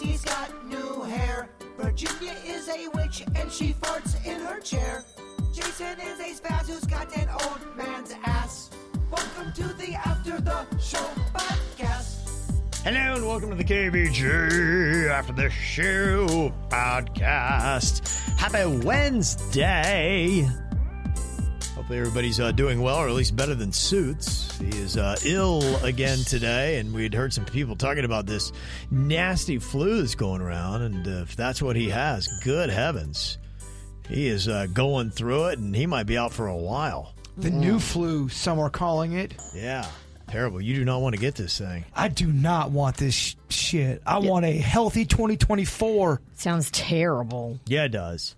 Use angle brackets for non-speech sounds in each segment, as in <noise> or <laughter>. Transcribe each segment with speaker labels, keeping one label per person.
Speaker 1: He's got new hair. Virginia is a witch and she farts in her chair. Jason is a spaz who's got an old man's ass. Welcome to the After the Show podcast.
Speaker 2: Hello and welcome to the KVJ After the Show podcast. Happy Wednesday. Hopefully everybody's uh, doing well, or at least better than Suits. He is uh, ill again today, and we'd heard some people talking about this nasty flu that's going around, and uh, if that's what he has, good heavens. He is uh, going through it, and he might be out for a while.
Speaker 3: The new flu, some are calling it.
Speaker 2: Yeah, terrible. You do not want to get this thing.
Speaker 3: I do not want this sh- shit. I want a healthy 2024.
Speaker 4: Sounds terrible.
Speaker 2: Yeah, it does.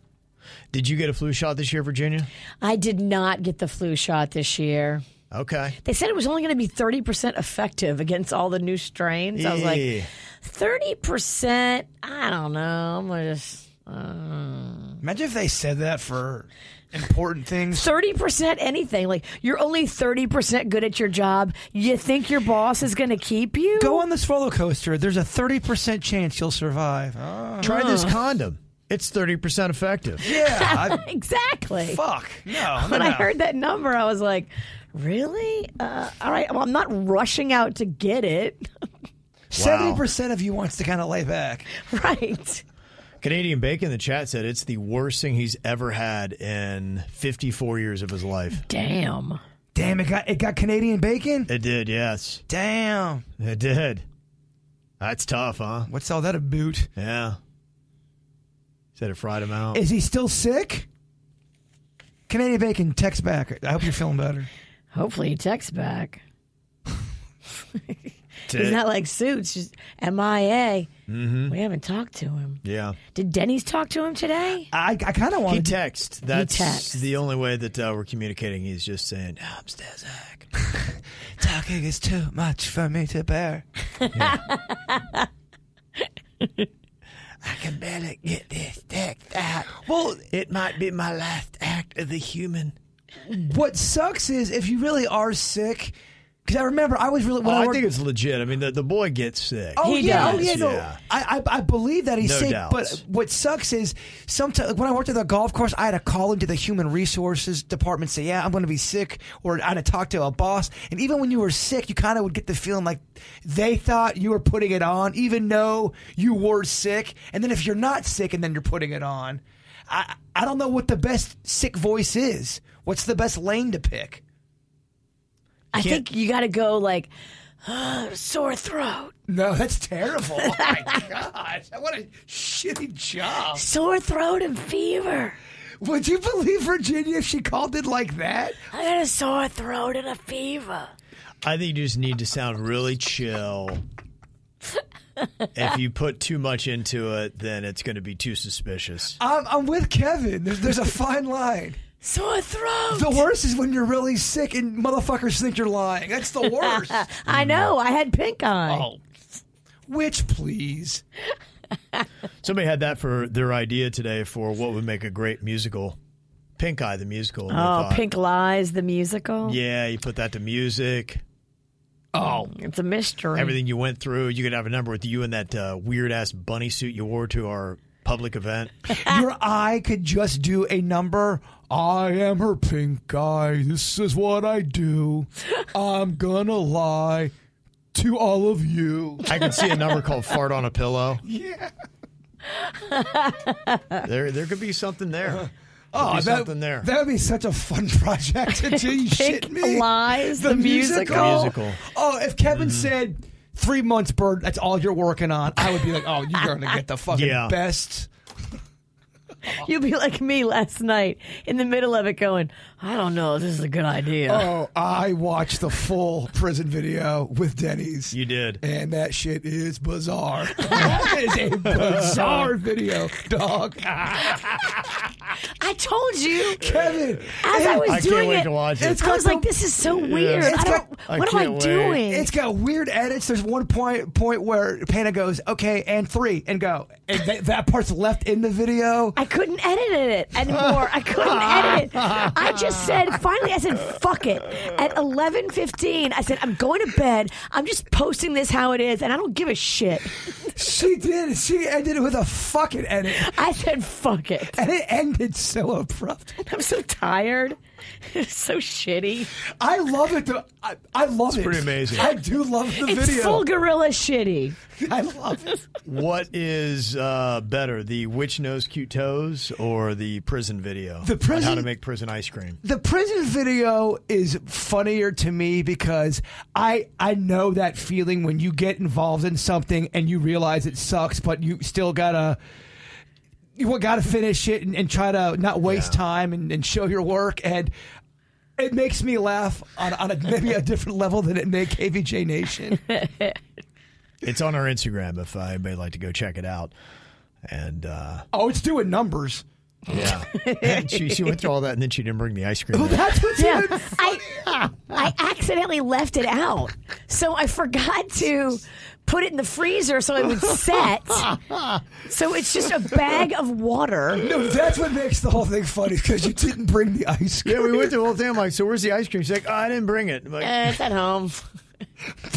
Speaker 2: Did you get a flu shot this year, Virginia?
Speaker 4: I did not get the flu shot this year.
Speaker 2: Okay.
Speaker 4: They said it was only going to be 30% effective against all the new strains. I was like, 30%? I don't know. I'm going to just. Uh.
Speaker 3: Imagine if they said that for important things.
Speaker 4: 30% anything. Like, you're only 30% good at your job. You think your boss is going to keep you?
Speaker 3: Go on this roller coaster. There's a 30% chance you'll survive. Oh,
Speaker 2: Try this condom. It's 30% effective. <laughs>
Speaker 3: yeah. <laughs>
Speaker 4: Exactly.
Speaker 3: Fuck. No. <laughs>
Speaker 4: When
Speaker 3: no.
Speaker 4: I heard that number, I was like, really? Uh, all right. Well, I'm not rushing out to get it.
Speaker 3: 70% of you wants to kind of lay back.
Speaker 4: right.
Speaker 2: Canadian Bacon in the chat said it's the worst thing he's ever had in 54 years of his life.
Speaker 4: Damn.
Speaker 3: Damn, it got it got Canadian bacon?
Speaker 2: It did, yes.
Speaker 3: Damn.
Speaker 2: It did. That's tough, huh?
Speaker 3: What's all that about?
Speaker 2: Yeah. Said it fried him out.
Speaker 3: Is he still sick? Canadian bacon, text back. I hope you're feeling better.
Speaker 4: Hopefully he texts back.
Speaker 2: Did- <laughs>
Speaker 4: He's not like Suits, just MIA. Mm-hmm. We haven't talked to him.
Speaker 2: yeah.
Speaker 4: Did Denny's talk to him today?
Speaker 3: I, I kind of
Speaker 2: He
Speaker 3: want to.
Speaker 2: text. That's
Speaker 4: texts.
Speaker 2: the only way that uh, we're communicating. He's just saying, "Oh, I'm still Zach. <laughs>
Speaker 3: Talking is too much for me to bear. <laughs>
Speaker 2: I can barely get this text out.
Speaker 3: Well,
Speaker 2: It might be my last act of the human.
Speaker 3: what sucks is if you really are sick. Because I remember I was really.
Speaker 2: Oh,
Speaker 3: When I,
Speaker 2: I
Speaker 3: worked,
Speaker 2: think it's legit. I mean, the, the boy gets sick.
Speaker 3: Oh
Speaker 4: He
Speaker 3: yeah, oh,
Speaker 4: does.
Speaker 3: oh yeah, no.
Speaker 2: Yeah.
Speaker 3: I, I I believe that he's
Speaker 2: No
Speaker 3: sick.
Speaker 2: doubts.
Speaker 3: But what sucks is sometimes when I worked at the golf course, I had to call into the human resources department, say, "Yeah, I'm going to be sick," or I had to talk to a boss. And even when you were sick, you kind of would get the feeling like they thought you were putting it on, even though you were sick. And then if you're not sick, and then you're putting it on, I I don't know what the best sick voice is. What's the best lane to pick?
Speaker 4: I think you got to go like <gasps> sore throat.
Speaker 3: No, that's terrible. Oh my <laughs> gosh, what a shitty job.
Speaker 4: Sore throat and fever.
Speaker 3: Would you believe Virginia if she called it like that?
Speaker 4: I got a sore throat and a fever.
Speaker 2: I think you just need to sound really chill. if you put too much into it, then it's going to be too suspicious.
Speaker 3: I'm, I'm with Kevin. There's, there's a fine line.
Speaker 4: Sore throat.
Speaker 3: The worst is when you're really sick and motherfuckers think you're lying. That's the <laughs> worst.
Speaker 4: I know. I had pink eye.
Speaker 3: oh. Which, please? <laughs>
Speaker 2: Somebody had that for their idea today for what would make a great musical. Pink Eye, the musical.
Speaker 4: Oh,
Speaker 2: thought,
Speaker 4: Pink Lies, the musical.
Speaker 2: Yeah, you put that to music.
Speaker 3: Oh.
Speaker 4: It's a mystery.
Speaker 2: Everything you went through, you could have a number with you in that uh, weird ass bunny suit you wore to our public event. <laughs>
Speaker 3: Your eye could just do a number. I am her pink eye. This is what I do. I'm gonna lie to all of you.
Speaker 2: I can see a number called "Fart on a Pillow."
Speaker 3: Yeah.
Speaker 2: There, there could be something there. Uh-huh.
Speaker 3: Oh,
Speaker 2: be
Speaker 3: that,
Speaker 2: something there.
Speaker 3: That would be such a fun <laughs> project to do. You shit me.
Speaker 4: Lies, the, musical.
Speaker 2: Musical.
Speaker 3: Oh, if Kevin mm-hmm. said three months, Bird, that's all you're working on, I would be like, oh, you're going to get the fucking
Speaker 2: Yeah.
Speaker 3: best. <laughs>
Speaker 4: You'll be like me last night in the middle of it going, I don't know, this is a good idea.
Speaker 3: Oh, I watched the full prison video with Denny's.
Speaker 2: You did.
Speaker 3: And that shit is bizarre. <laughs> that is a bizarre <laughs> video, dog.
Speaker 4: I told you.
Speaker 3: Kevin,
Speaker 4: As I was
Speaker 2: I can't
Speaker 4: doing
Speaker 2: wait
Speaker 4: it,
Speaker 2: to watch it.
Speaker 3: It's
Speaker 4: I
Speaker 3: got
Speaker 4: was like, this is so weird.
Speaker 3: It's
Speaker 4: I don't,
Speaker 3: got-
Speaker 2: I
Speaker 4: what am I
Speaker 2: can't wait.
Speaker 4: doing?
Speaker 3: It's got weird edits. There's one point point where Panda goes, "Okay, and three, and go," and that, that part's left in the video.
Speaker 4: I couldn't edit it anymore. I couldn't edit it. I just said, finally, I said, fuck it. At 11.15, I said, I'm going to bed. I'm just posting this how it is, and I don't give a shit.
Speaker 3: She did. She ended it with a fucking edit,
Speaker 4: I said, fuck it.
Speaker 3: and it ended <laughs> so abrupt.
Speaker 4: I'm so tired. <laughs> It's so shitty.
Speaker 3: I love it. Though. I, I love it.
Speaker 2: pretty amazing.
Speaker 3: I do love the
Speaker 4: It's
Speaker 3: video.
Speaker 4: It's full gorilla shitty.
Speaker 3: I love it.
Speaker 2: What is uh, better, the witch knows cute toes or the prison video?
Speaker 3: The
Speaker 2: on
Speaker 3: prison-
Speaker 2: how to make prison ice cream.
Speaker 3: The prison video is funnier to me because I I know that feeling when you get involved in something and you realize it sucks, but you still gotta you gotta finish it and, and try to not waste
Speaker 2: Yeah.
Speaker 3: time and, and show your work and it makes me laugh on, on a, maybe a different level than it made KVJ Nation. <laughs>
Speaker 2: It's on our Instagram if uh, anybody would like to go check it out. And uh,
Speaker 3: Oh, it's doing numbers.
Speaker 2: yeah, <laughs> and she, she went through all that and then she didn't bring the ice cream.
Speaker 3: Oh, that's what's
Speaker 4: Yeah, I I accidentally left it out, so I forgot to put it in the freezer so it would set. <laughs> so it's just a bag of water.
Speaker 3: No, that's what makes the whole thing funny because you didn't bring the ice cream.
Speaker 2: Yeah, we went the whole thing. I'm like, so where's the ice cream? She's like, oh, I didn't bring it. I'm like,
Speaker 4: Eh, it's at home. <laughs>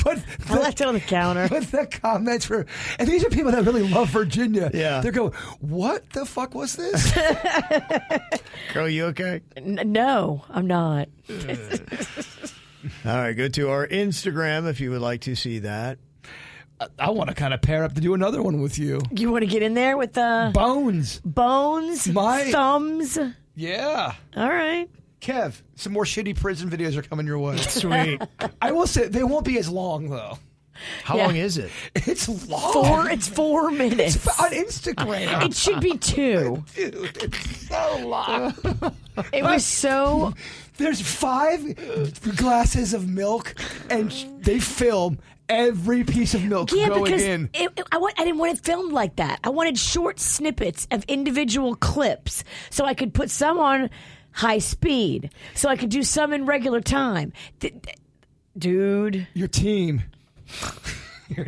Speaker 3: But
Speaker 4: I left it on the counter.
Speaker 3: But the comments were, and these are people that really love Virginia.
Speaker 2: Yeah.
Speaker 3: They're going, what the fuck was this? <laughs>
Speaker 2: girl, you okay?
Speaker 4: N- no, I'm not.
Speaker 2: All right, go to our Instagram if you would like to see that.
Speaker 3: I want to kind of pair up to do another one with you.
Speaker 4: You want to get in there with the
Speaker 3: Bones.
Speaker 4: bones,
Speaker 3: My-
Speaker 4: thumbs?
Speaker 3: Yeah.
Speaker 4: All right.
Speaker 3: Kev, some more shitty prison videos are coming your way.
Speaker 2: Sweet. <laughs>
Speaker 3: I will say, they won't be as long, though.
Speaker 2: How
Speaker 4: Yeah.
Speaker 2: long is it? <laughs>
Speaker 3: It's long.
Speaker 4: Four. It's four minutes.
Speaker 3: on Instagram.
Speaker 4: It should be two. <laughs>
Speaker 3: Dude, it's so long.
Speaker 4: It was so.
Speaker 3: There's five glasses of milk, and they film every piece of milk
Speaker 4: Yeah,
Speaker 3: going
Speaker 4: because
Speaker 3: in.
Speaker 4: it, it- I, want, I didn't want it filmed like that. I wanted short snippets of individual clips so I could put some on high speed, so I could do some in regular time. Th- th- dude,
Speaker 3: Your team. <laughs> Your.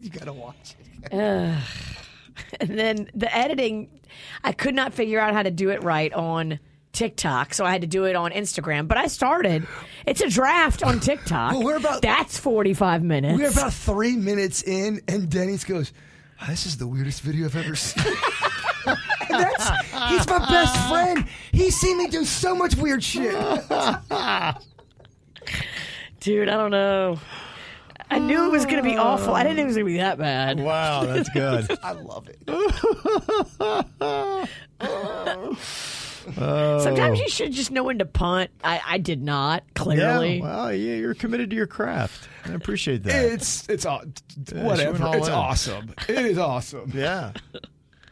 Speaker 3: You gotta watch it.
Speaker 4: and then the editing, I could not figure out how to do it right on TikTok, so I had to do it on Instagram. But I started. It's a draft on TikTok.
Speaker 3: Well, we're about-
Speaker 4: That's forty-five minutes.
Speaker 3: We're about three minutes in, and Denny's goes, "Oh, "This is the weirdest video I've ever seen." <laughs> and that's he's my best friend. He's seen me do so much weird shit. <laughs>
Speaker 4: Dude, I don't know. I knew it was going to be awful. I didn't think it was going to be that bad.
Speaker 2: Wow, that's good. <laughs>
Speaker 3: I love it. Oh.
Speaker 4: Sometimes you should just know when to punt. I, I did not, clearly.
Speaker 2: Yeah, well, yeah, you're committed to your craft. I appreciate that.
Speaker 3: It's it's aw-
Speaker 2: she went
Speaker 3: whatever.
Speaker 2: all
Speaker 3: It's
Speaker 2: in.
Speaker 3: awesome. It is awesome.
Speaker 2: Yeah.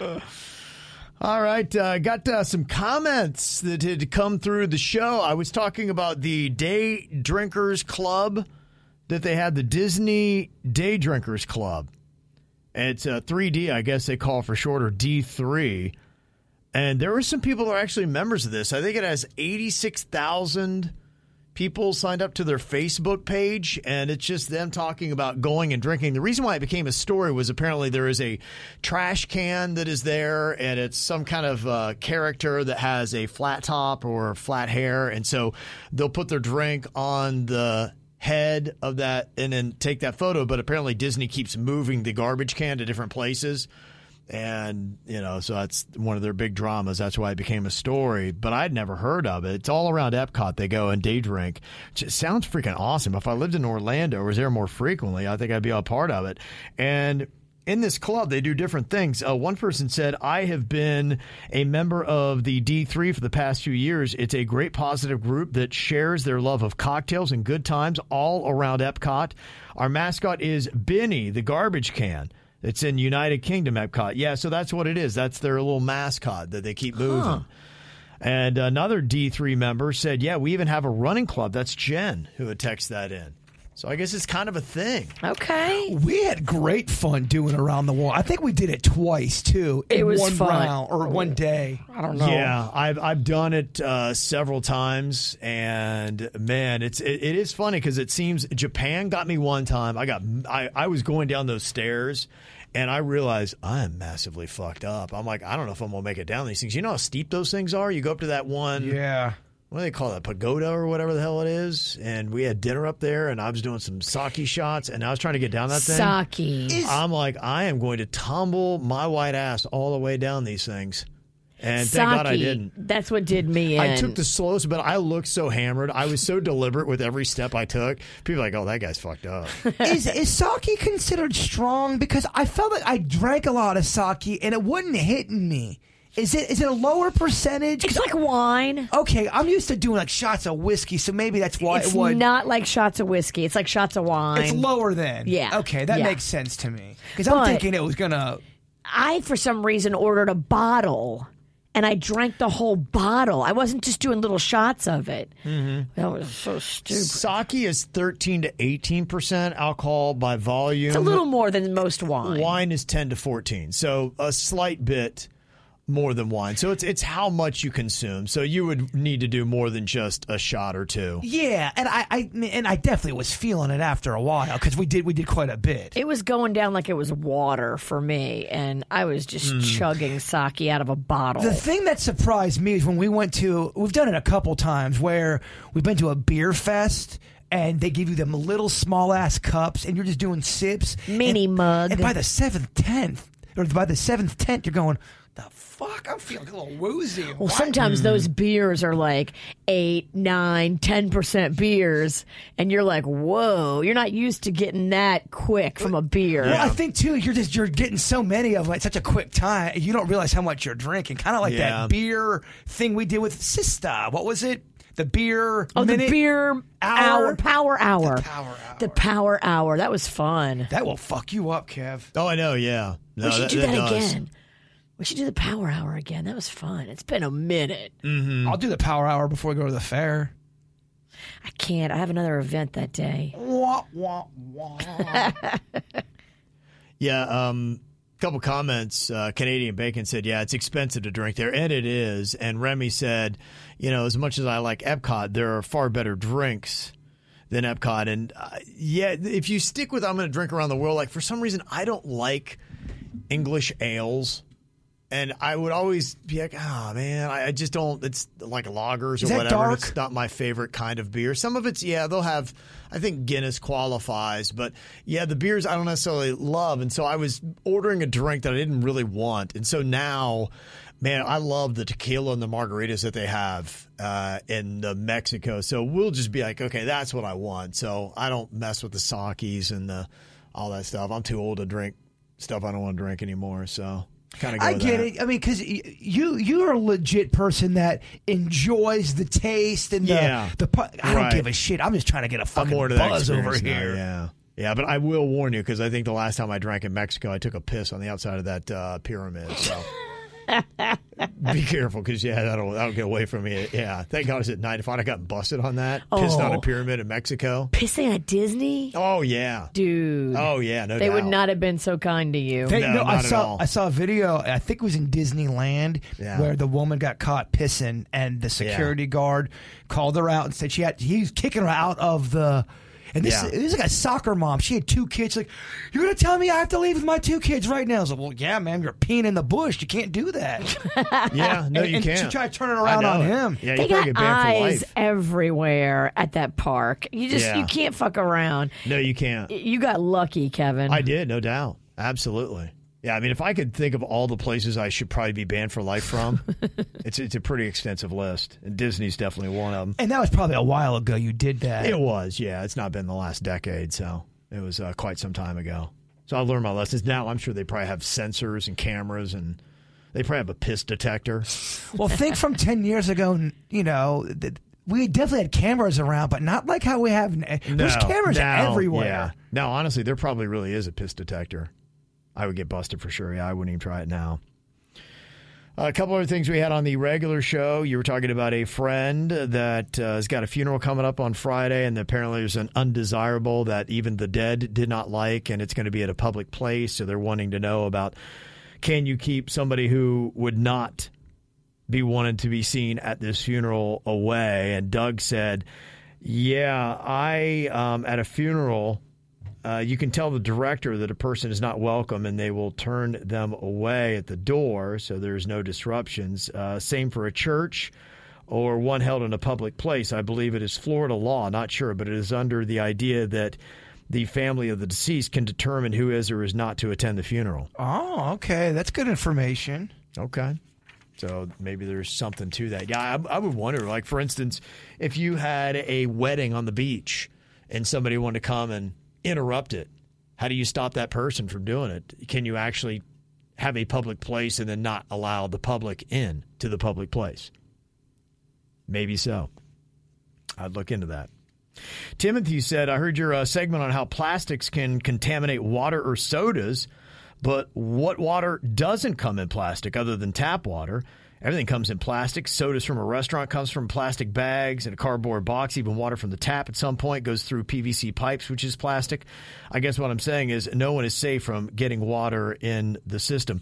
Speaker 2: <laughs> All right, uh, got uh, some comments that had come through the show. I was talking about the Day Drinkers Club that they had, the Disney Day Drinkers Club. It's uh, 3D, I guess they call for short, or D3. And there were some people that are actually members of this. I think it has 86,000 people signed up to their Facebook page, and it's just them talking about going and drinking. The reason why it became a story was apparently there is a trash can that is there, and it's some kind of uh, character that has a flat top or flat hair, and so they'll put their drink on the head of that and then take that photo. But apparently, Disney keeps moving the garbage can to different places. And, you know, so that's one of their big dramas. That's why it became a story. But I'd never heard of it. It's all around Epcot. They go and day drink. Sounds freaking awesome. If I lived in Orlando or was there more frequently, I think I'd be a part of it. And in this club, they do different things. Uh, one person said, I have been a member of the D3 for the past few years. It's a great positive group that shares their love of cocktails and good times all around Epcot. Our mascot is Benny, the garbage can. It's in United Kingdom Epcot. Yeah, so that's what it is. That's their little mascot that they keep moving. And another D3 member said, Yeah, we even have a running club. That's Jen who had texted that in. So I guess it's kind of a thing.
Speaker 4: Okay.
Speaker 3: We had great fun doing around the wall. I think we did it twice too.
Speaker 4: It was
Speaker 3: one
Speaker 4: fun.
Speaker 3: round or one day.
Speaker 4: I don't know.
Speaker 2: Yeah, I've I've done it uh, several times, and man, it's it, it is funny because it seems Japan got me one time. I got I, I was going down those stairs, and I realized I am massively fucked up. I'm like, I don't know if I'm gonna make it down these things. You know how steep those things are. You go up to that one.
Speaker 3: Yeah.
Speaker 2: What do they call that? Pagoda or whatever the hell it is. And we had dinner up there, and I was doing some sake shots, and I was trying to get down that thing.
Speaker 4: Saki.
Speaker 2: I'm like, I am going to tumble my white ass all the way down these things. And thank God I didn't.
Speaker 4: That's what did me in.
Speaker 2: I took the slowest, but I looked so hammered. I was so deliberate with every step I took. People are like, oh, that guy's fucked up. <laughs>
Speaker 3: is is sake considered strong? Because I felt like I drank a lot of sake and it wasn't hitting me. Is it is it a lower percentage?
Speaker 4: It's like wine.
Speaker 3: okay, I'm used to doing like shots of whiskey, so maybe that's why
Speaker 4: It's
Speaker 3: it would.
Speaker 4: not like shots of whiskey. It's like shots of wine.
Speaker 3: it's lower than.
Speaker 4: Yeah.
Speaker 3: Okay, that
Speaker 4: Yeah.
Speaker 3: makes sense to me. Because I'm thinking it was gonna.
Speaker 4: I, for some reason, ordered a bottle and I drank the whole bottle. I wasn't just doing little shots of it. Mm-hmm. That was so stupid.
Speaker 2: Sake is 13 to 18% alcohol by volume.
Speaker 4: It's a little more than most wine.
Speaker 2: Wine is 10 to 14. So a slight bit more than wine. So it's it's how much you consume. So you would need to do more than just a shot or two.
Speaker 3: Yeah, and I, I and I definitely was feeling it after a while because we did we did quite a bit.
Speaker 4: It was going down like it was water for me, and I was just hmm. chugging sake out of a bottle.
Speaker 3: The thing that surprised me is when we went to, we've done it a couple times where we've been to a beer fest and they give you them little small ass cups and you're just doing sips.
Speaker 4: Mini
Speaker 3: and,
Speaker 4: mug.
Speaker 3: And by the seventh, tenth, or by the seventh, tenth, you're going, the fuck? I'm feeling a little woozy.
Speaker 4: well,
Speaker 3: What?"
Speaker 4: sometimes hmm. those beers are like eight, nine, ten percent beers, and you're like, "Whoa!" You're not used to getting that quick from a beer.
Speaker 3: Well, I think too, you're just you're getting so many of them at such a quick time, you don't realize how much you're drinking. Kind of like
Speaker 2: Yeah.
Speaker 3: that beer thing we did with Sista. What was it? The beer.
Speaker 4: Oh,
Speaker 3: minute?
Speaker 4: the beer
Speaker 3: hour?
Speaker 4: hour, power hour,
Speaker 3: The power hour.
Speaker 4: the power hour. That was fun.
Speaker 3: That will fuck you up, Kev.
Speaker 2: Oh, I know, yeah. No,
Speaker 4: we should do that,
Speaker 2: does.
Speaker 4: again. We should do the power hour again. That was fun. It's been a minute.
Speaker 3: I'll do the power hour before we go to the fair.
Speaker 4: I can't. I have another event that day.
Speaker 3: Wah, wah, wah. <laughs>
Speaker 2: Yeah, um, couple comments. Uh, Canadian Bacon said, "Yeah, it's expensive to drink there, and it is." And Remy said, "You know, as much as I like Epcot, there are far better drinks than Epcot." And uh, yeah, if you stick with I'm going to drink around the world, like for some reason I don't like English ales. And I would always be like, oh man, I, I just don't. It's like lagers or
Speaker 3: Is
Speaker 2: whatever.
Speaker 3: dark?
Speaker 2: It's not my favorite kind of beer. Some of it's, yeah, they'll have. I think Guinness qualifies, but yeah, the beers I don't necessarily love. And so I was ordering a drink that I didn't really want, and so now, man, I love the tequila and the margaritas that they have uh, in the Mexico. So we'll just be like, okay, that's what I want. So I don't mess with the sakis and the all that stuff. I'm too old to drink stuff I don't want to drink anymore. So kind of.
Speaker 3: I get it. I mean, because you you're a legit person that enjoys the taste and the
Speaker 2: Yeah.
Speaker 3: the. pu- I don't give a shit. I'm just trying to get a fucking
Speaker 2: more that
Speaker 3: buzz over
Speaker 2: now,
Speaker 3: here.
Speaker 2: Yeah. Yeah, but I will warn you because I think the last time I drank in Mexico, I took a piss on the outside of that uh, pyramid. So <laughs> be careful because yeah, that'll that'll get away from me. Yeah, thank God it's at night. If I'd have gotten busted on that, pissed on a
Speaker 4: Oh.
Speaker 2: pyramid in Mexico.
Speaker 4: Pissing at Disney,
Speaker 2: Oh yeah.
Speaker 4: dude.
Speaker 2: Oh yeah. No
Speaker 4: they
Speaker 2: doubt.
Speaker 4: would not have been so kind to you.
Speaker 3: They-
Speaker 2: No,
Speaker 3: no, I
Speaker 2: at
Speaker 3: saw
Speaker 2: all.
Speaker 3: I saw a video. I think it was in Disneyland
Speaker 2: Yeah.
Speaker 3: where the woman got caught pissing, and the security guard called her out and said she had he was kicking her out of the. And this,
Speaker 2: Yeah.
Speaker 3: this is like a soccer mom. She had two kids. Like, you're gonna tell me I have to leave with my two kids right now? I was like, well, yeah, ma'am. You're peeing in the bush. You can't do that. <laughs> <laughs>
Speaker 2: Yeah. No,
Speaker 3: and,
Speaker 2: you
Speaker 3: and
Speaker 2: can't.
Speaker 3: She tried to turn it around on him.
Speaker 2: Yeah,
Speaker 4: They
Speaker 2: you probably
Speaker 4: got
Speaker 2: get banned for
Speaker 4: eyes
Speaker 2: life.
Speaker 4: everywhere at that park. You just
Speaker 2: Yeah.
Speaker 4: you can't fuck around.
Speaker 2: No, you can't.
Speaker 4: You got lucky, Kevin.
Speaker 2: I did, no doubt. Absolutely. Yeah, I mean, if I could think of all the places I should probably be banned for life from, <laughs> it's it's a pretty extensive list, and Disney's definitely one of them.
Speaker 3: And that was probably a while ago. You did that.
Speaker 2: It was, yeah. It's not been the last decade, so it was uh, quite some time ago. So I learned my lessons. Now I'm sure they probably have sensors and cameras, and they probably have a piss detector. <laughs>
Speaker 3: Well, think from 10 years ago, you know, th- we definitely had cameras around, but not like how we have. n- There's cameras
Speaker 2: now-
Speaker 3: everywhere.
Speaker 2: Yeah. Now, honestly, there probably really is a piss detector. I would get busted for sure. Yeah, I wouldn't even try it now. A couple other things we had on the regular show. You were talking about a friend that uh, has got a funeral coming up on Friday, and apparently there's an undesirable that even the dead did not like, and it's going to be at a public place. So they're wanting to know about can you keep somebody who would not be wanted to be seen at this funeral away? And Doug said, Yeah, I, um, at a funeral, uh, you can tell the director that a person is not welcome and they will turn them away at the door so there's no disruptions. Uh, same for a church or one held in a public place. I believe it is Florida law, not sure, but it is under the idea that the family of the deceased can determine who is or is not to attend the funeral.
Speaker 3: Oh, okay. That's good information.
Speaker 2: Okay. So maybe there's something to that. Yeah, I, I would wonder, like, for instance, if you had a wedding on the beach and somebody wanted to come and interrupt it, how do you stop that person from doing it? Can you actually have a public place and then not allow the public in to the public place? Maybe so. I'd look into that. Timothy said, I heard your uh, segment on how plastics can contaminate water or sodas, but what water doesn't come in plastic other than tap water? Everything comes in plastic. Sodas from a restaurant comes from plastic bags and a cardboard box. Even water from the tap at some point goes through PVC pipes, which is plastic. I guess what I'm saying is no one is safe from getting water in the system.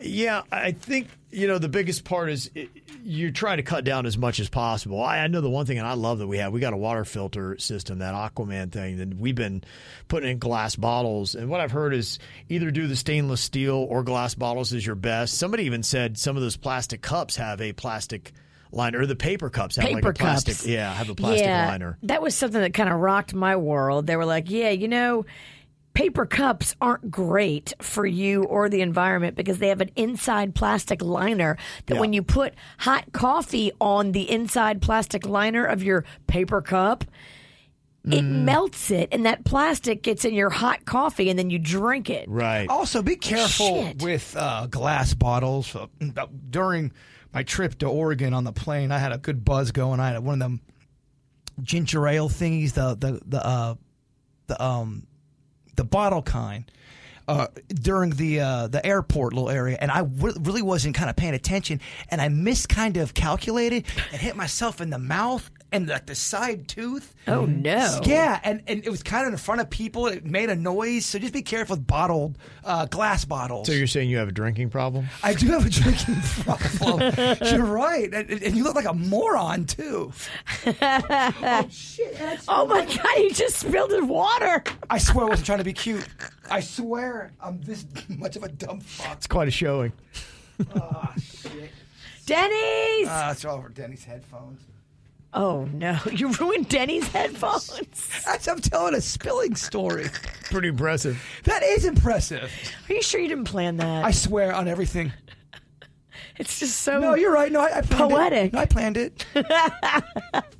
Speaker 2: Yeah, I think you know the biggest part is it, you're trying to cut down as much as possible. I, I know the one thing, and I love that we have. We got a water filter system, that Aquaman thing, that we've been putting in glass bottles. And what I've heard is either do the stainless steel or glass bottles is your best. Somebody even said some of those plastic cups have a plastic liner, or the paper cups have
Speaker 4: Paper
Speaker 2: like a plastic.
Speaker 4: cups.
Speaker 2: Yeah, have a plastic
Speaker 4: yeah,
Speaker 2: liner.
Speaker 4: That was something that kind of rocked my world. They were like, yeah, you know, paper cups aren't great for you or the environment because they have an inside plastic liner that
Speaker 2: Yeah.
Speaker 4: when you put hot coffee on the inside plastic liner of your paper cup, it
Speaker 2: Mm.
Speaker 4: melts it and that plastic gets in your hot coffee and then you drink it.
Speaker 2: Right.
Speaker 3: Also, be careful
Speaker 4: Shit.
Speaker 3: with uh, glass bottles. Uh, during my trip to Oregon on the plane, I had a good buzz going. I had one of them ginger ale thingies, the the the uh, the um the bottle kind. Uh, during the uh, the airport little area, and I w- really wasn't kind of paying attention, and I missed kind of calculated and hit myself in the mouth and like the side tooth.
Speaker 4: Oh no.
Speaker 3: Yeah, and, and it was kind of in front of people. It made a noise, so just be careful with bottled uh, glass bottles.
Speaker 2: So you're saying you have a drinking problem?
Speaker 3: I do have a drinking <laughs> problem. You're right, and, and you look like a moron too. <laughs> oh shit! and
Speaker 4: Oh my <laughs> god, he just spilled his water.
Speaker 3: I swear I wasn't trying to be cute. I swear I'm this much of a dumb fuck.
Speaker 2: It's quite a showing.
Speaker 3: Oh shit!
Speaker 4: Denny's.
Speaker 3: Uh, it's all over Denny's headphones.
Speaker 4: Oh no, <laughs> you ruined Denny's headphones.
Speaker 3: That's I'm telling a spilling story.
Speaker 2: Pretty impressive.
Speaker 3: That is impressive.
Speaker 4: Are you sure you didn't plan that?
Speaker 3: I swear on everything.
Speaker 4: it's just so
Speaker 3: No, you're right. No, I, I planned
Speaker 4: Poetic.
Speaker 3: It. No, I planned it. <laughs>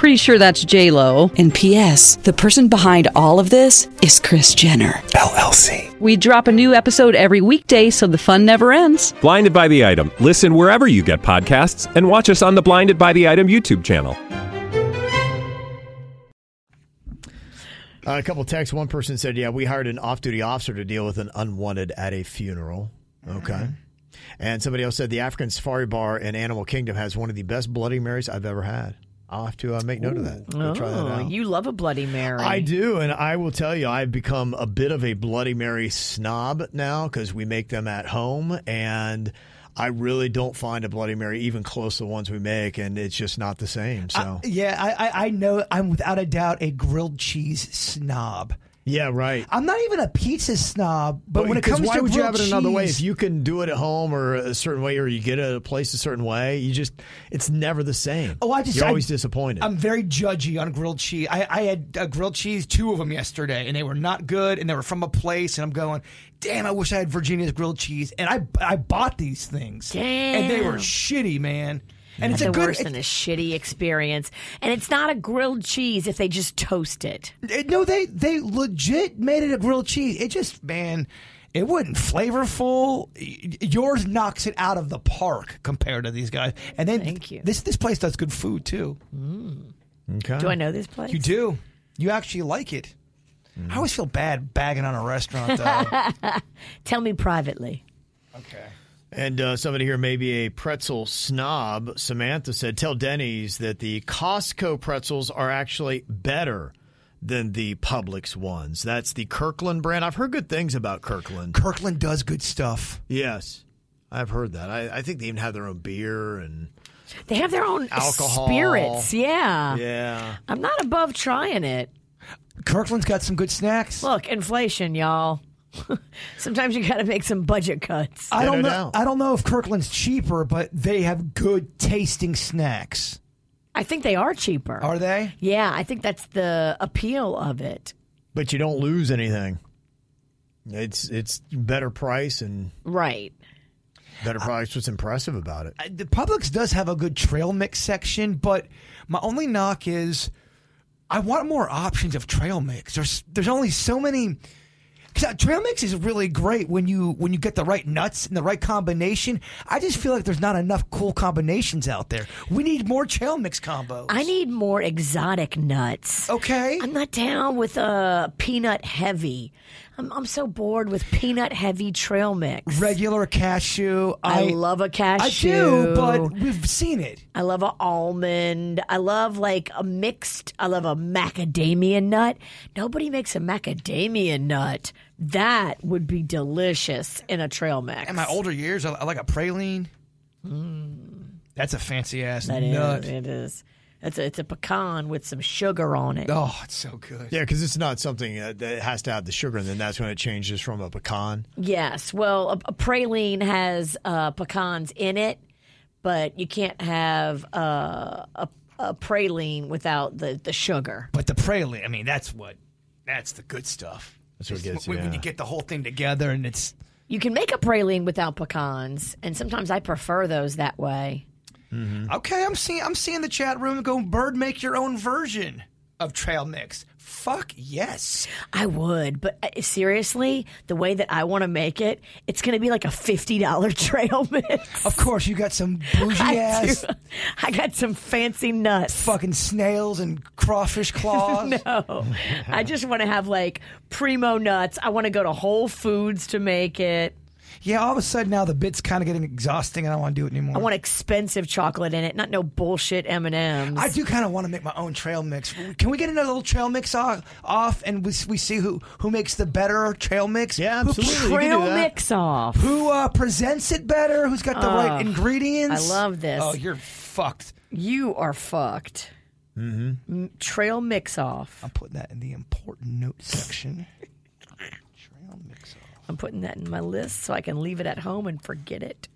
Speaker 5: Pretty sure that's J Lo.
Speaker 6: And P.S. The person behind all of this is Kris Jenner.
Speaker 7: LLC.
Speaker 5: We drop a new episode every weekday, so the fun never ends.
Speaker 7: Blinded by the item. Listen wherever you get podcasts, and watch us on the Blinded by the Item YouTube channel.
Speaker 2: Uh, a couple texts. One person said, "Yeah, we hired an off-duty officer to deal with an unwanted at a funeral." Okay. And somebody else said the African Safari Bar in Animal Kingdom has one of the best Bloody Marys I've ever had. I'll have to uh, make note of that. Go try that
Speaker 4: Oh,
Speaker 2: out.
Speaker 4: you love a Bloody Mary.
Speaker 2: I do, and I will tell you, I've become a bit of a Bloody Mary snob now because we make them at home, and I really don't find a Bloody Mary even close to the ones we make, and it's just not the same. So
Speaker 3: Yeah, I, I, I know I'm without a doubt a grilled cheese snob.
Speaker 2: Yeah, right.
Speaker 3: I'm not even a pizza snob, but when it
Speaker 2: Because
Speaker 3: comes
Speaker 2: why
Speaker 3: to
Speaker 2: would you
Speaker 3: grilled
Speaker 2: have it another way? If you can do it at home or a certain way, or you get it at a place a certain way, you just it's never the same.
Speaker 3: Oh, I just
Speaker 2: you're
Speaker 3: I-
Speaker 2: always disappointed.
Speaker 3: I'm very judgy on grilled cheese. I, I had uh, grilled cheese, two of them yesterday, and they were not good, and they were from a place, and I'm going, damn, I wish I had Virginia's grilled cheese, and I I bought these things, and they were shitty, man. And it's
Speaker 4: Nothing
Speaker 3: a good.
Speaker 4: worse than a shitty experience. And it's not a grilled cheese if they just toast it.
Speaker 3: it- no, they they legit made it a grilled cheese. It just man. It wasn't flavorful. Yours knocks it out of the park compared to these guys. And then
Speaker 4: Thank you.
Speaker 3: This this place does good food too. Mm.
Speaker 2: okay.
Speaker 4: Do I know this place?
Speaker 3: You do. You actually like it. Mm. I always feel bad bagging on a restaurant though. <laughs>
Speaker 4: Tell me privately.
Speaker 3: okay.
Speaker 2: And uh, somebody here may be a pretzel snob. Samantha said, "Tell Denny's that the Costco pretzels are actually better than the Publix ones. That's the Kirkland brand. I've heard good things about Kirkland.
Speaker 3: Kirkland does good stuff.
Speaker 2: Yes, I've heard that. I, I think they even have their own beer and
Speaker 4: They have their own
Speaker 2: Alcohol.
Speaker 4: spirits. Yeah.
Speaker 2: yeah.
Speaker 4: I'm not above trying it.
Speaker 3: Kirkland's got some good snacks.
Speaker 4: Look, inflation, y'all. <laughs> Sometimes you got to make some budget cuts.
Speaker 3: I don't
Speaker 2: no
Speaker 3: know. I don't know if Kirkland's cheaper, but they have good tasting snacks.
Speaker 4: I think they are cheaper.
Speaker 3: Are they?
Speaker 4: Yeah, I think that's the appeal of it.
Speaker 2: But you don't lose anything. It's it's better price and
Speaker 4: Right.
Speaker 2: better price. What's impressive about it?
Speaker 3: Uh, The Publix does have a good trail mix section, but my only knock is I want more options of trail mix. There's there's only so many. Cause uh, trail mix is really great when you when you get the right nuts and the right combination. I just feel like there's not enough cool combinations out there. We need more trail mix combos.
Speaker 4: I need more exotic nuts.
Speaker 3: Okay.
Speaker 4: I'm not down with a peanut heavy. I'm, I'm so bored with peanut heavy trail mix.
Speaker 3: regular cashew.
Speaker 4: I, love a cashew.
Speaker 3: I do, but we've seen it.
Speaker 4: I love a almond. I love like a mixed. I love a macadamia nut. Nobody makes a macadamia nut. That would be delicious in a trail mix.
Speaker 3: In my older years, I, I like a praline. Mm. That's a fancy ass
Speaker 4: That is-
Speaker 3: nut.
Speaker 4: it is. It's a, it's a pecan with some sugar on it.
Speaker 3: Oh, it's so good.
Speaker 2: Yeah, because it's not something uh, that has to have the sugar, and then that's when it changes from a pecan.
Speaker 4: Yes. Well, a, a praline has uh, pecans in it, but you can't have uh, a, a praline without the, the sugar.
Speaker 3: But the praline, I mean, that's what, that's the good stuff.
Speaker 2: That's what
Speaker 3: It's
Speaker 2: gets
Speaker 3: when,
Speaker 2: you.
Speaker 3: when
Speaker 2: yeah.
Speaker 3: you get the whole thing together and it's.
Speaker 4: You can make a praline without pecans, and sometimes I prefer those that way.
Speaker 3: Okay, I'm seeing I'm seeing the chat room go. Bird, make your own version of trail mix. Fuck yes.
Speaker 4: I would, but uh, seriously, the way that I want to make it, it's going to be like a fifty dollar <laughs> trail mix.
Speaker 3: Of course, you got some bougie
Speaker 4: I,
Speaker 3: ass
Speaker 4: do. I got some fancy nuts.
Speaker 3: fucking snails and crawfish <laughs> claws.
Speaker 4: No, I just want to have like primo nuts. I want to go to Whole Foods to make it.
Speaker 3: Yeah, all of a sudden now the bit's kind of getting exhausting. and I don't want to do it anymore.
Speaker 4: I want expensive chocolate in it, not no bullshit M and M's.
Speaker 3: I do kind of want to make my own trail mix. Can we get another little trail mix off, off and we, we see who, who makes the better trail mix?
Speaker 2: Yeah,
Speaker 3: Who-
Speaker 2: absolutely. You can do
Speaker 4: Trail
Speaker 2: that.
Speaker 4: mix off.
Speaker 3: Who uh, presents it better? Who's got the right ingredients?
Speaker 4: I love this.
Speaker 3: Oh, you're fucked.
Speaker 4: You are fucked. Mm-hmm. Trail mix off.
Speaker 3: I'm putting that in the important note section. <laughs> trail mix off.
Speaker 4: I'm putting that in my list so I can leave it at home and forget it.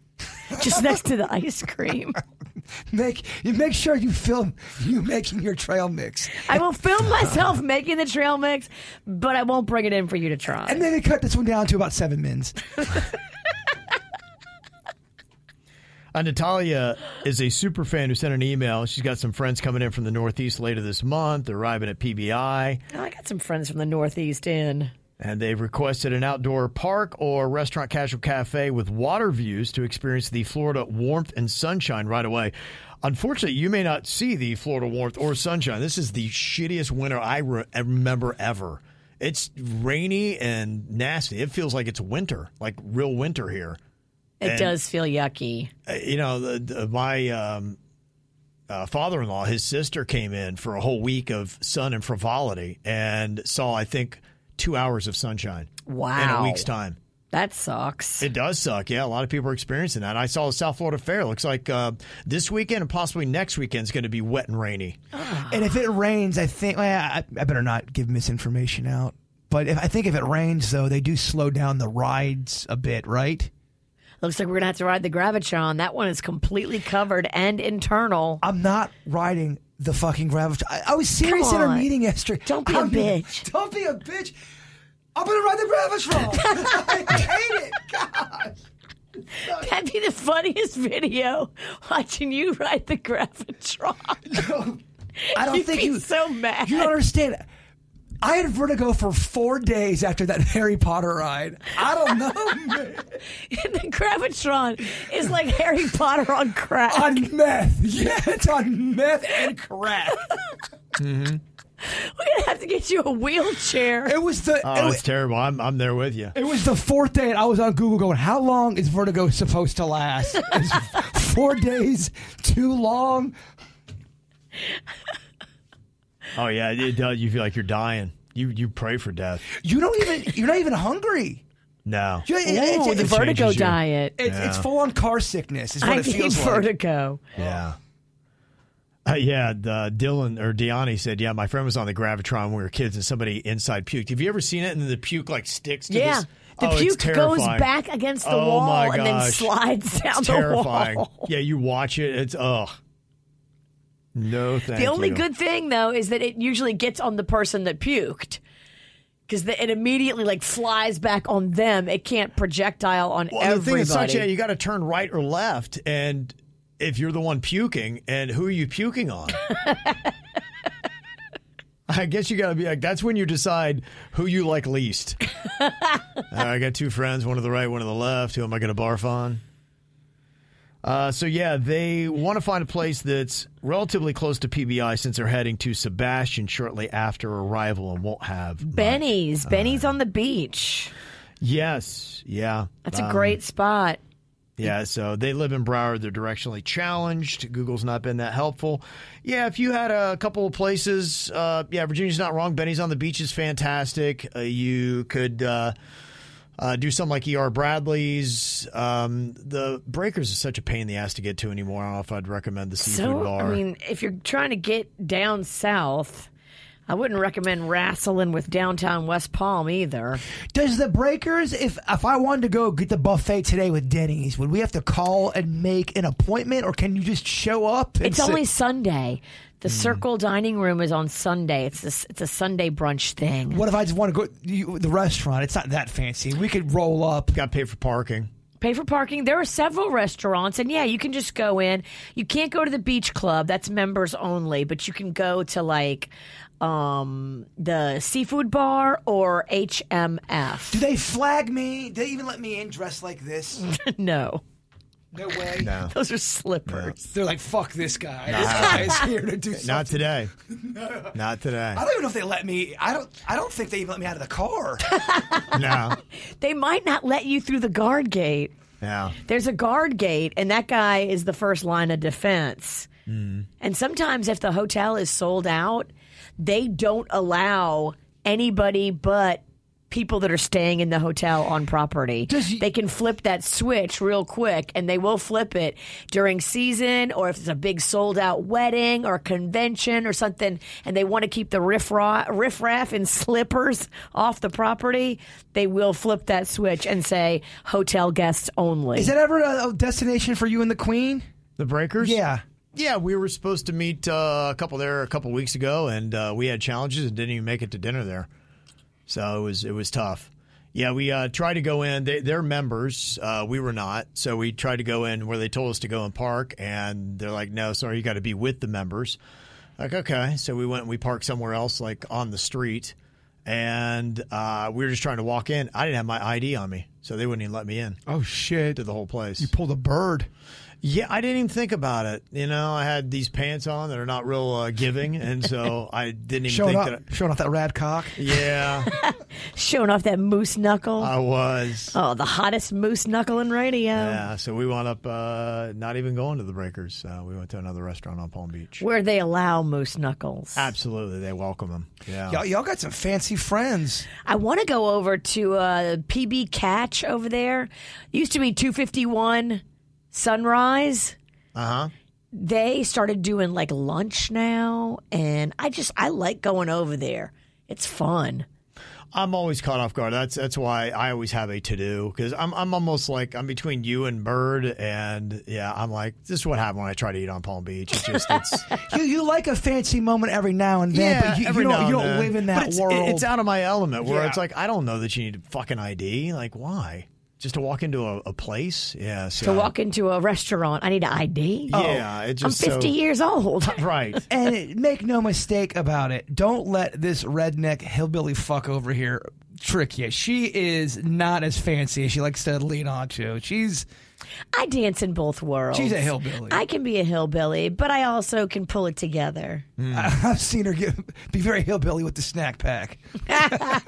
Speaker 4: Just next to the ice cream. <laughs>
Speaker 3: Make you make sure you film you making your trail mix,
Speaker 4: I will film myself making the trail mix, but I won't bring it in for you to try.
Speaker 3: and then they cut this one down to about seven mins.
Speaker 2: Uh, Natalia is a super fan who sent an email. She's got some friends coming in from the Northeast later this month. They're arriving at PBI,
Speaker 4: Oh, I got some friends from the Northeast in.
Speaker 2: And they've requested an outdoor park or restaurant casual cafe with water views to experience the Florida warmth and sunshine right away. Unfortunately, you may not see the Florida warmth or sunshine. This is the shittiest winter I re- remember ever. It's rainy and nasty. It feels like it's winter, like real winter here.
Speaker 4: It
Speaker 2: And-
Speaker 4: does feel yucky.
Speaker 2: Uh, you know, the, the, my um, uh, father-in-law, his sister came in for a whole week of sun and frivolity, and saw I think two hours of sunshine
Speaker 4: Wow.
Speaker 2: in a week's time.
Speaker 4: That sucks.
Speaker 2: It does suck. Yeah, a lot of people are experiencing that. I saw the South Florida Fair. Looks like uh, this weekend and possibly next weekend is going to be wet and rainy. <gasps>
Speaker 3: and if it rains, I think well, I, I better not give misinformation out. But if, I think if it rains, though, they do slow down the rides a bit, right?
Speaker 4: Looks like we're gonna have to ride the Gravitron. That one is completely covered and internal.
Speaker 3: I'm not riding the fucking Gravitron. I, I was serious
Speaker 4: Come
Speaker 3: in our
Speaker 4: on.
Speaker 3: meeting yesterday.
Speaker 4: Don't be a
Speaker 3: I'm
Speaker 4: bitch.
Speaker 3: Don't be a bitch. I'm gonna ride the Gravitron. <laughs> I hate it. God.
Speaker 4: That'd be the funniest video. Watching you ride the Gravitron.
Speaker 3: I don't <laughs>
Speaker 4: You'd
Speaker 3: think
Speaker 4: be
Speaker 3: you
Speaker 4: so mad.
Speaker 3: You don't understand. I had vertigo for four days after that <laughs> Harry Potter ride. I don't know, man. <laughs>
Speaker 4: the Gravitron is like Harry Potter on crack.
Speaker 3: on meth. Yeah, it's on meth and crack. Mm-hmm.
Speaker 4: We're gonna have to get you a wheelchair.
Speaker 3: It was the
Speaker 2: Oh,
Speaker 3: it,
Speaker 2: it's terrible. I'm I'm there with you.
Speaker 3: it was the fourth day, and I was on Google going, "How long is vertigo supposed to last? <laughs> Is four days too long?"
Speaker 2: Oh yeah, it does. You feel like you're dying. You you pray for death.
Speaker 3: You don't even. You're not even hungry.
Speaker 2: No.
Speaker 3: You- it-
Speaker 4: Ooh,
Speaker 3: it's,
Speaker 4: the vertigo
Speaker 2: you.
Speaker 4: diet.
Speaker 3: it's, it's full on car sickness. Is what
Speaker 4: I
Speaker 3: it
Speaker 4: need
Speaker 3: feels like.
Speaker 4: vertigo.
Speaker 2: Yeah. Uh, yeah, the, Dylan or Deani said, "Yeah, my friend was on the Gravitron when we were kids, and somebody inside puked. Have you ever seen it? And then the puke like sticks to
Speaker 4: Yeah.
Speaker 2: this.
Speaker 4: The
Speaker 2: Oh, it's
Speaker 4: puke goes back against the
Speaker 2: Oh,
Speaker 4: wall
Speaker 2: my
Speaker 4: and then slides <laughs> down
Speaker 2: It's
Speaker 4: the
Speaker 2: terrifying.
Speaker 4: wall.
Speaker 2: Yeah, you watch it. It's ugh. No, thank
Speaker 4: The only
Speaker 2: you.
Speaker 4: good thing though is that it usually gets on the person that puked. Because it immediately like flies back on them. It can't projectile on
Speaker 2: Well,
Speaker 4: everybody.
Speaker 2: the thing is, yeah, you got to turn right or left, and if you're the one puking, and who are you puking on? <laughs> I guess you got to be like that's when you decide who you like least. <laughs> Uh, I got two friends, one to the right, one to the left. Who am I going to barf on? Uh, so yeah, they want to find a place that's relatively close to PBI since they're heading to Sebastian shortly after arrival and won't have.
Speaker 4: Benny's.
Speaker 2: Uh,
Speaker 4: Benny's on the beach.
Speaker 2: Yes, yeah,
Speaker 4: That's a
Speaker 2: Um,
Speaker 4: great spot.
Speaker 2: Yeah, so they live in Broward. They're directionally challenged. Google's not been that helpful. Yeah, if you had a couple of places, uh, yeah, Virginia's not wrong. Benny's on the beach is fantastic. Uh, you could uh, do something like ER Bradley's. Um, the Breakers is such a pain in the ass to get to anymore. I don't know if I'd recommend the seafood
Speaker 4: So,
Speaker 2: bar.
Speaker 4: I mean, if you're trying to get down south, I wouldn't recommend wrestling with downtown West Palm either.
Speaker 3: Does the Breakers, if if I wanted to go get the buffet today with Denny's, would we have to call and make an appointment, or can you just show up? and
Speaker 4: It's
Speaker 3: sit-
Speaker 4: only Sunday. The
Speaker 2: Hmm.
Speaker 4: Circle Dining Room is on Sunday. It's a, it's a Sunday brunch thing.
Speaker 3: What if I just want to go you, the restaurant? It's not that fancy. We could roll up.
Speaker 2: Got to pay for parking.
Speaker 4: Pay for parking. There are several restaurants, and yeah, you can just go in. You can't go to the beach club; that's members only. But you can go to like um, the seafood bar or HMF.
Speaker 3: Do they flag me? Do they even let me in dressed like this? <laughs>
Speaker 4: no,
Speaker 3: No way.
Speaker 2: No, <laughs>
Speaker 4: those are slippers.
Speaker 3: They're like, fuck this guy. This guy is here to do something.
Speaker 2: not today. <laughs> no. Not today.
Speaker 3: I don't even know if they let me. I don't. I don't think they even let me out of the car. <laughs>
Speaker 2: No.
Speaker 4: They might not let you through the guard gate.
Speaker 2: Yeah.
Speaker 4: There's a guard gate, and that guy is the first line of defense. Mm. And sometimes, if the hotel is sold out, they don't allow anybody but people that are staying in the hotel on property. they can flip that switch real quick, and they will flip it during season or if it's a big sold out wedding or convention or something, and they want to keep the riff riffraff in slippers off the property. They will flip that switch and say hotel guests only.
Speaker 3: Is that ever a, a destination for you and the Queen?
Speaker 2: The Breakers?
Speaker 3: Yeah.
Speaker 2: Yeah, we were supposed to meet uh, a couple there a couple weeks ago, and uh, we had challenges and didn't even make it to dinner there. So it was it was tough. Yeah, we uh, tried to go in. They, they're members. Uh, we were not. So we tried to go in where they told us to go and park, and they're like, "No, sorry, you got to be with the members." Like, okay. So we went and we parked somewhere else, like on the street, and uh, we were just trying to walk in. I didn't have my ID on me, so they wouldn't even let me in
Speaker 3: Oh shit!
Speaker 2: to the whole place.
Speaker 3: You pulled a bird.
Speaker 2: Yeah, I didn't even think about it. You know, I had these pants on that are not real uh, giving, and so <laughs> I didn't even
Speaker 3: Showing
Speaker 2: think
Speaker 3: up,
Speaker 2: that.
Speaker 3: showing off that rad cock.
Speaker 2: yeah, <laughs>
Speaker 4: Showing off that moose knuckle.
Speaker 2: I was.
Speaker 4: oh, the hottest moose knuckle in radio.
Speaker 2: Yeah, so we wound up uh, not even going to the Breakers. Uh, we went to another restaurant on Palm Beach.
Speaker 4: Where they allow moose knuckles.
Speaker 2: Absolutely, they welcome them. Yeah,
Speaker 3: Y'all, y'all got some fancy friends.
Speaker 4: I want to go over to uh, PB Catch over there. Used to be 251 Sunrise.
Speaker 2: uh huh.
Speaker 4: They started doing like lunch now, and I just I like going over there. It's fun.
Speaker 2: I'm always caught off guard. That's that's why I always have a to do because I'm I'm almost like I'm between you and Bird, and yeah, I'm like this is what happened when I try to eat on Palm Beach. It's just it's <laughs>
Speaker 3: You, you like a fancy moment every now and then, but you, you
Speaker 2: every
Speaker 3: don't,
Speaker 2: now
Speaker 3: you don't
Speaker 2: then.
Speaker 3: live in
Speaker 2: But
Speaker 3: that
Speaker 2: it's,
Speaker 3: world.
Speaker 2: It's out of my element where
Speaker 3: Yeah.
Speaker 2: it's like I don't know that you need a fucking ID. Like why? Just to walk into a, a place? Yeah. So
Speaker 4: To walk into a restaurant, I need an ID.
Speaker 2: Yeah, oh, it
Speaker 4: I'm 50
Speaker 2: so-
Speaker 4: years old. <laughs>
Speaker 2: right. <laughs>
Speaker 3: and make no mistake about it, don't let this redneck hillbilly fuck over here trick you. She is not as fancy as she likes to lean on to. She's
Speaker 4: I dance in both worlds.
Speaker 3: She's a hillbilly.
Speaker 4: I can be a hillbilly, but I also can pull it together. <laughs>
Speaker 3: I've seen her get, be very hillbilly with the snack pack. <laughs>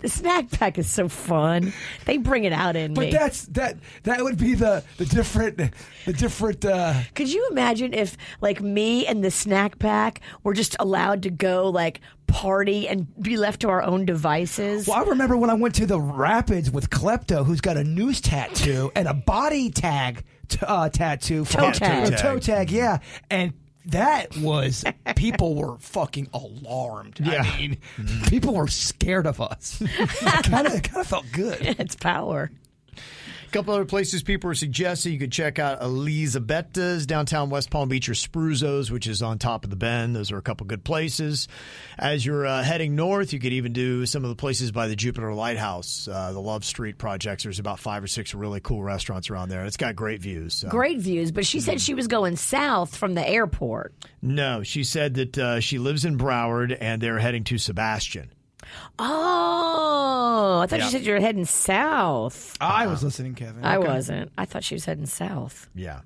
Speaker 4: The snack pack is so fun. They bring it out in
Speaker 3: But
Speaker 4: me.
Speaker 3: that's that that would be the the different the different uh
Speaker 4: Could you imagine if, like, me and the snack pack were just allowed to go, like, party and be left to our own devices?
Speaker 3: Well, I remember when I went to the Rapids with Klepto, who's got a noose tattoo and a body tag t- uh, tattoo,
Speaker 4: Toe
Speaker 3: from-
Speaker 4: tag.
Speaker 3: toe tag, yeah, and that was people were fucking alarmed.
Speaker 2: Yeah.
Speaker 3: I mean, people were scared of us. kind of, kind of felt good.
Speaker 4: it's power.
Speaker 2: A couple other places people are suggesting you could check out Elisabetta's downtown West Palm Beach or Spruzzo's, which is on top of the bend. Those are a couple good places. As you're uh, heading north, you could even do some of the places by the Jupiter Lighthouse, uh, the Love Street projects. There's about five or six really cool restaurants around there. It's got great views. so.
Speaker 4: Great views, but she said she was going south from the airport.
Speaker 2: No, she said that uh, she lives in Broward and they're heading to Sebastian.
Speaker 4: Oh, I thought
Speaker 2: Yeah.
Speaker 4: you said you were heading south.
Speaker 3: I was listening, Kevin.
Speaker 4: I
Speaker 3: Okay.
Speaker 4: wasn't. I thought she was heading south.
Speaker 2: Yeah.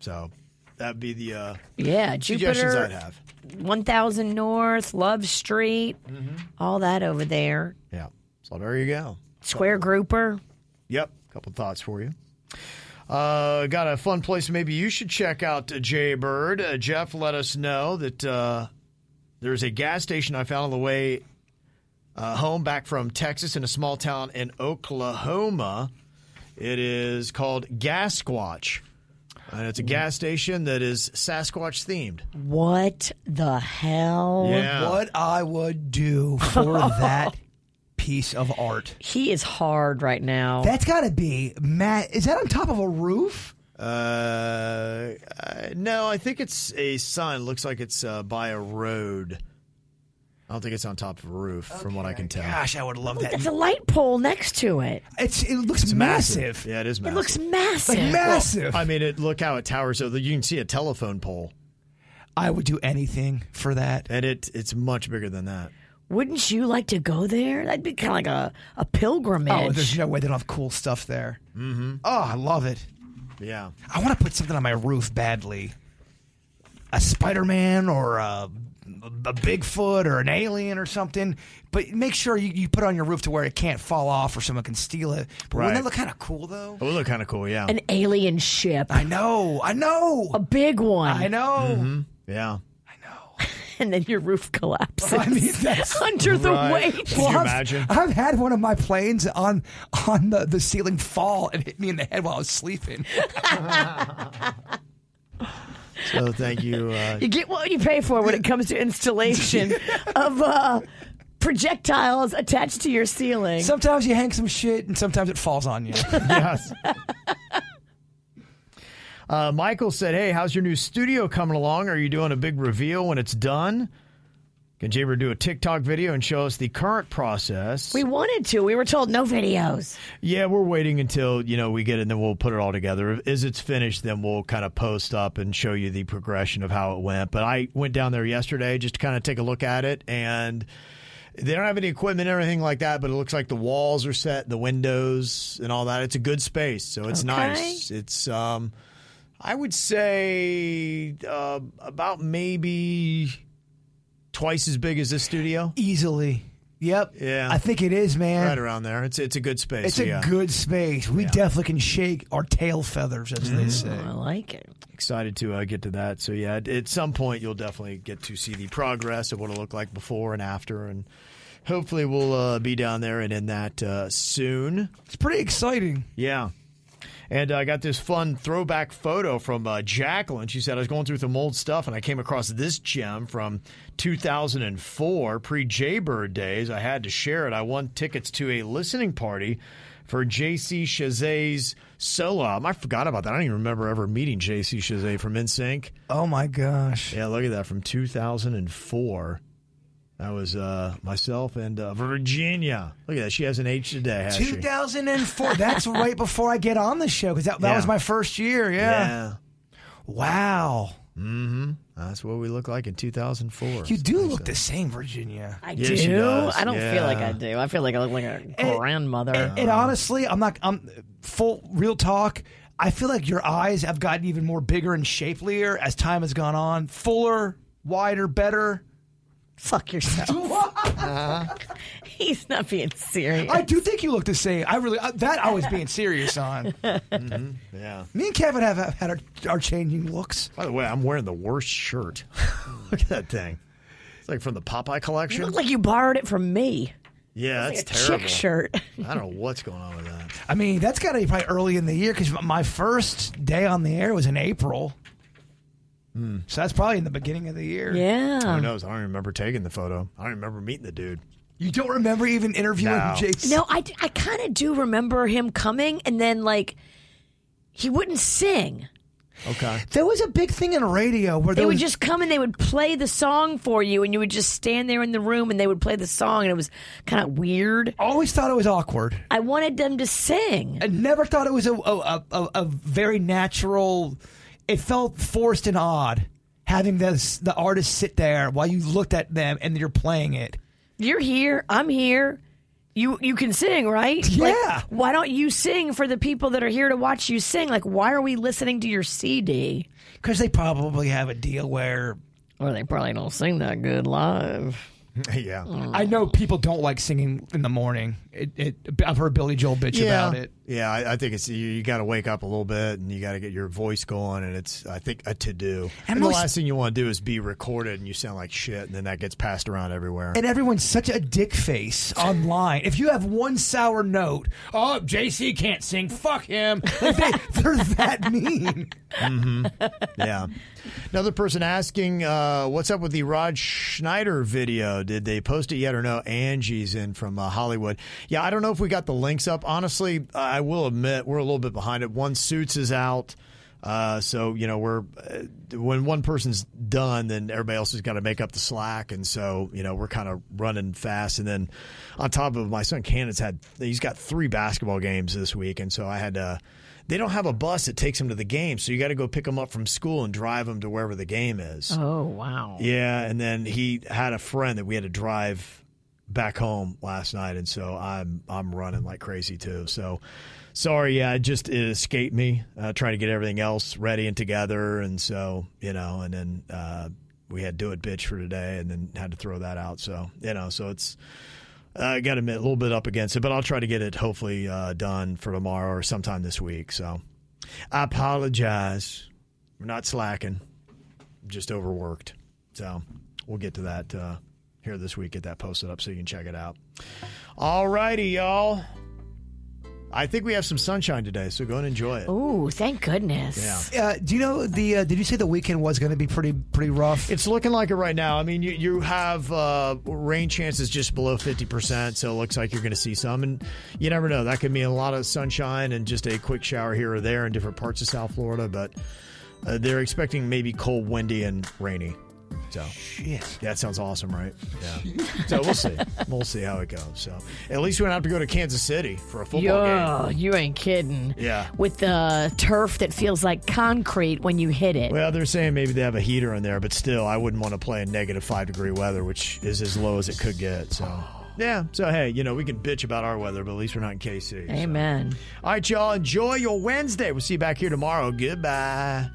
Speaker 2: So that'd be the uh,
Speaker 4: Yeah,
Speaker 2: suggestions
Speaker 4: Jupiter,
Speaker 2: I'd have.
Speaker 4: 1000 North, Love Street, all that over there.
Speaker 2: Yeah. So there you go.
Speaker 4: Square Grouper.
Speaker 2: Yep, couple thoughts for you. Uh, got a fun place maybe you should check out, uh, Jay Bird. Uh, Jeff let us know that uh, there's a gas station I found on the way uh, home back from Texas in a small town in Oklahoma. It is called Gas Squatch. And it's a gas station that is Sasquatch themed.
Speaker 4: What the hell?
Speaker 2: Yeah.
Speaker 3: What I would do for <laughs> that piece of art.
Speaker 4: He is hard right now.
Speaker 3: That's got to be Matt. Is that on top of a roof?
Speaker 2: Uh, uh, no, I think it's a sign. Looks like it's uh, by a road. I don't think it's on top of a roof, from what I can tell.
Speaker 3: Gosh, I would love that.
Speaker 4: There's a light pole next to it.
Speaker 3: It's it looks massive.
Speaker 2: Yeah, it is
Speaker 4: It looks massive.
Speaker 3: Like massive.
Speaker 2: I mean, it, look how it towers. So you can see a telephone pole,
Speaker 3: I would do anything for that.
Speaker 2: and it it's much bigger than that.
Speaker 4: Wouldn't you like to go there? That'd be kind of like a, a pilgrimage.
Speaker 3: Oh, there's no way they don't have cool stuff there. Mm-hmm. Oh, I love it.
Speaker 2: Yeah,
Speaker 3: I want to put something on my roof badly. A Spider-Man or a, a Bigfoot or an alien or something. But make sure you, you put it on your roof to where it can't fall off or someone can steal it. But wouldn't that look kind of cool though?
Speaker 2: it would look kind of cool. Yeah,
Speaker 4: An alien ship.
Speaker 3: I know. I know.
Speaker 4: a big one.
Speaker 3: I know. Mm-hmm.
Speaker 2: yeah. I know. <laughs>
Speaker 4: And then your roof collapses
Speaker 3: I mean, that's <laughs>
Speaker 4: under the
Speaker 2: Right.
Speaker 4: weight.
Speaker 2: Can you
Speaker 3: I've-
Speaker 2: imagine?
Speaker 3: I've had one of my planes on on the, the ceiling fall and hit me in the head while I was sleeping. <laughs>
Speaker 2: So thank you. Uh,
Speaker 4: You get what you pay for when it comes to installation <laughs> of uh, projectiles attached to your ceiling.
Speaker 3: Sometimes you hang some shit and sometimes it falls on you. <laughs>
Speaker 2: yes. Uh, Michael said, "Hey, how's your new studio coming along? Are you doing a big reveal when it's done? Can you ever do a TikTok video and show us the current process?"
Speaker 4: we wanted to. We were told no videos.
Speaker 2: Yeah, we're waiting until you know we get it, and then we'll put it all together. As it's finished, then we'll kind of post up and show you the progression of how it went. But I went down there yesterday just to kind of take a look at it, and they don't have any equipment or anything like that. But it looks like the walls are set, the windows, and all that. It's a good space, so it's
Speaker 4: Okay.
Speaker 2: nice. It's um, I would say uh, about maybe twice as big as this studio.
Speaker 3: Easily. Yep.
Speaker 2: Yeah.
Speaker 3: I think it is, man.
Speaker 2: Right around there. It's it's a good space.
Speaker 3: It's
Speaker 2: so
Speaker 3: a
Speaker 2: yeah.
Speaker 3: good space. We definitely can shake our tail feathers, as they say.
Speaker 4: I like it.
Speaker 2: excited to uh, get to that. So yeah, at, at some point you'll definitely get to see the progress of what it looked like before and after, and hopefully we'll uh, be down there and in that uh, soon.
Speaker 3: It's pretty exciting.
Speaker 2: Yeah. And I got this fun throwback photo from uh, Jacqueline. She said, I was going through some old stuff and I came across this gem from 2004, pre Jaybird days. I had to share it. I won tickets to a listening party for JC Chasez's solo album. I forgot about that. I don't even remember ever meeting JC Chazet from NSYNC.
Speaker 3: Oh my gosh.
Speaker 2: Yeah, look at that from 2004. That was uh, myself and uh, Virginia. Look at that. She has an H today, has she?
Speaker 3: 2004. That's <laughs> right before I get on the show because that, that
Speaker 2: Yeah.
Speaker 3: was my first year. Yeah. Wow.
Speaker 2: Mm-hmm. That's what we look like in 2004.
Speaker 3: You do look the same, Virginia.
Speaker 4: I
Speaker 2: Yeah,
Speaker 4: do. I don't feel like I do. I feel like I look like a grandmother.
Speaker 3: And, and honestly, I'm not. I'm full real talk. I feel like your eyes have gotten even more bigger and shapelier as time has gone on. Fuller, wider, better.
Speaker 4: Fuck yourself. <laughs> <laughs> He's not being serious.
Speaker 3: I do think you look the same. I really uh, that I was being serious on. <laughs>
Speaker 2: Yeah.
Speaker 3: Me and Kevin have have had our, our changing looks.
Speaker 2: By the way, I'm wearing the worst shirt. look at that thing. It's like from the Popeye
Speaker 4: you
Speaker 2: collection.
Speaker 4: look like you borrowed it from me.
Speaker 2: yeah,
Speaker 4: Like
Speaker 2: that's
Speaker 4: a
Speaker 2: terrible.
Speaker 4: chick shirt.
Speaker 2: I don't know what's going on with that.
Speaker 3: I mean, that's got to be probably early in the year because my first day on the air was in April. Hmm. So that's probably in the beginning of the year.
Speaker 4: yeah.
Speaker 2: Who knows? I don't remember taking the photo. I don't remember meeting the dude.
Speaker 3: You don't remember even interviewing
Speaker 2: No.
Speaker 3: Jason?
Speaker 4: No, I, I kind of do remember him coming and then, like, he wouldn't sing.
Speaker 2: Okay.
Speaker 3: There was a big thing in radio where
Speaker 4: They would
Speaker 3: was,
Speaker 4: just come and they would play the song for you, and you would just stand there in the room and they would play the song, and it was kind of weird.
Speaker 3: always thought it was awkward.
Speaker 4: I wanted them to sing.
Speaker 3: I never thought it was a a, a, a very natural. It felt forced and odd having this the artist sit there while you looked at them and you're playing it.
Speaker 4: You're here. I'm here. You you can sing, right? <laughs> Like,
Speaker 3: Yeah.
Speaker 4: why don't you sing for the people that are here to watch you sing? Like, why are we listening to your CD?
Speaker 3: Because they probably have a deal where
Speaker 4: Or they probably don't sing that good live. <laughs>
Speaker 2: yeah.
Speaker 3: I know people don't like singing in the morning. It, it, I've heard Billy Joel bitch
Speaker 2: yeah.
Speaker 3: about it.
Speaker 2: Yeah, I, I think it's you, you got to wake up a little bit and you got to get your voice going, and it's I think a to do.
Speaker 3: And
Speaker 2: And, the last thing you want to do is be recorded and you sound like shit, and then that gets passed around everywhere.
Speaker 3: And everyone's such a dick face online. If you have one sour note, oh, JC can't sing, fuck him. Like <laughs> they, they're that mean.
Speaker 2: yeah. Another person asking, uh, what's up with the Rob Schneider video? Did they post it yet or no? Angie's in from uh, Hollywood. Yeah, I don't know if we got the links up. Honestly, I will admit we're a little bit behind it. One Suits is out. Uh, so, you know, we're, uh, when one person's done, then everybody else has got to make up the slack. And so, you know, we're kind of running fast. And then on top of my son Cannon's had, he's got three basketball games this week. And so I had to, they don't have a bus that takes him to the game. So you got to go pick him up from school and drive him to wherever the game is.
Speaker 4: Oh wow.
Speaker 2: Yeah, and then he had a friend that we had to drive back home last night, and so I'm I'm running like crazy too. So sorry, yeah, it just it escaped me uh, trying to get everything else ready and together, and so you know, and then uh, we had do it bitch for today, and then had to throw that out. So you know, so it's. uh, I got to admit, a little bit up against it, but I'll try to get it hopefully uh, done for tomorrow or sometime this week. So I apologize. We're not slacking just overworked. So we'll get to that uh, here this week. Get that posted up so you can check it out. All righty, y'all. I think we have some sunshine today, so go and enjoy it.
Speaker 4: Ooh, thank goodness.
Speaker 2: Yeah.
Speaker 3: Uh, do you know the? Uh, did you say the weekend was going to be pretty pretty rough?
Speaker 2: It's looking like it right now. I mean, you, you have uh, rain chances just below 50%, so it looks like you're going to see some. And you never know. That could mean a lot of sunshine and just a quick shower here or there in different parts of South Florida. But uh, they're expecting maybe cold, windy, and rainy. So,
Speaker 3: Shit.
Speaker 2: Yeah, that sounds awesome, right? Yeah. so we'll see. We'll see how it goes. So, at least we don't have to go to Kansas City for a football
Speaker 4: Yeah,
Speaker 2: game.
Speaker 4: you ain't kidding.
Speaker 2: Yeah.
Speaker 4: With the turf that feels like concrete when you hit it.
Speaker 2: Well, they're saying maybe they have a heater in there, but still, I wouldn't want to play in negative five degree weather, which is as low as it could get. So, <sighs> yeah. So, hey, you know, we can bitch about our weather, but at least we're not in KC. so.
Speaker 4: Amen.
Speaker 2: All right, y'all. Enjoy your Wednesday. We'll see you back here tomorrow. Goodbye.